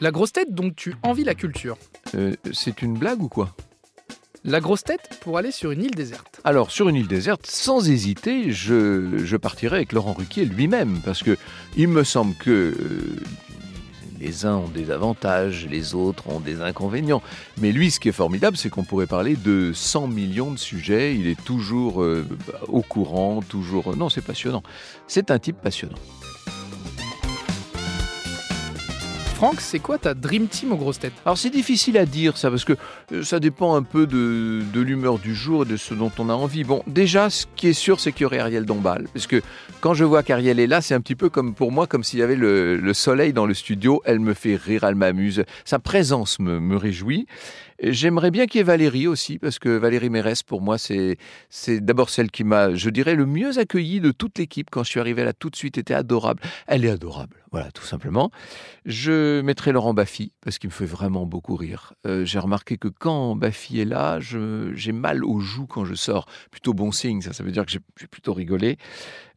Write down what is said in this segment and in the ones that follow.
La grosse tête dont tu envies la culture. Euh, c'est une blague ou quoi? La grosse tête pour aller sur une île déserte. Alors, sur une île déserte, sans hésiter, je, je partirai avec Laurent Ruquier lui-même, parce que il me semble que euh, les uns ont des avantages, les autres ont des inconvénients. Mais lui, ce qui est formidable, c'est qu'on pourrait parler de 100 millions de sujets. Il est toujours euh, au courant, toujours. Non, c'est passionnant. C'est un type passionnant. Franck, c'est quoi ta Dream Team aux grosses têtes? Alors c'est difficile à dire ça parce que euh, ça dépend un peu de, l'humeur du jour et de ce dont on a envie. Bon, déjà, ce qui est sûr, c'est qu'il y aurait Ariel Dombal. Parce que quand je vois qu'Ariel est là, c'est un petit peu comme pour moi, comme s'il y avait le, le soleil dans le studio. Elle me fait rire, elle m'amuse. Sa présence me, réjouit. J'aimerais bien qu'il y ait Valérie aussi, parce que Valérie Mérès, pour moi, c'est d'abord celle qui m'a, je dirais, le mieux accueilli de toute l'équipe. Quand je suis arrivé là, tout de suite, était adorable. Elle est adorable, voilà, tout simplement. Je mettrai Laurent Baffy, parce qu'il me fait vraiment beaucoup rire. Euh, J'ai remarqué que quand Baffy est là, je- j'ai mal aux joues quand je sors. Plutôt bon signe, ça, veut dire que j'ai plutôt rigolé.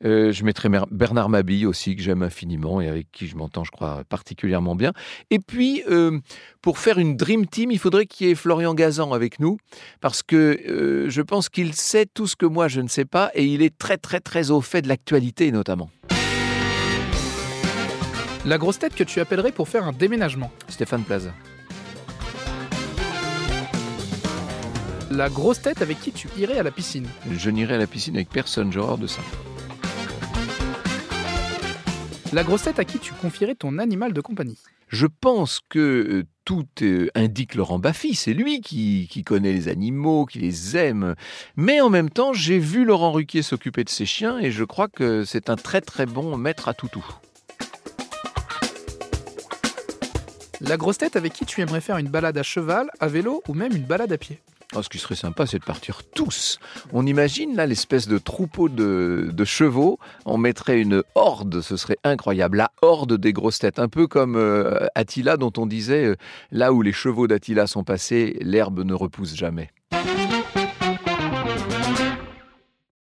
Euh, je mettrai Bernard Mabille aussi, que j'aime infiniment et avec qui je m'entends, je crois, particulièrement bien. Et puis, euh, pour faire une Dream Team, il faudrait qu'il y ait Florian Gazan avec nous, parce que je pense qu'il sait tout ce que moi je ne sais pas, et il est très très très au fait de l'actualité notamment. La grosse tête que tu appellerais pour faire un déménagement. Stéphane Plaza. La grosse tête avec qui tu irais à la piscine. Je n'irai à la piscine avec personne, j'ai horreur de ça. La grosse tête à qui tu confierais ton animal de compagnie. Je pense que euh, tout euh, indique Laurent Baffy, c'est lui qui, qui connaît les animaux, qui les aime. Mais en même temps, j'ai vu Laurent Ruquier s'occuper de ses chiens et je crois que c'est un très très bon maître à toutou. La grosse tête avec qui tu aimerais faire une balade à cheval, à vélo ou même une balade à pied. Oh, ce qui serait sympa, c'est de partir tous. On imagine là l'espèce de troupeau de, chevaux. On mettrait une horde, ce serait incroyable. La horde des grosses têtes, un peu comme euh, Attila, dont on disait euh, là où les chevaux d'Attila sont passés, l'herbe ne repousse jamais.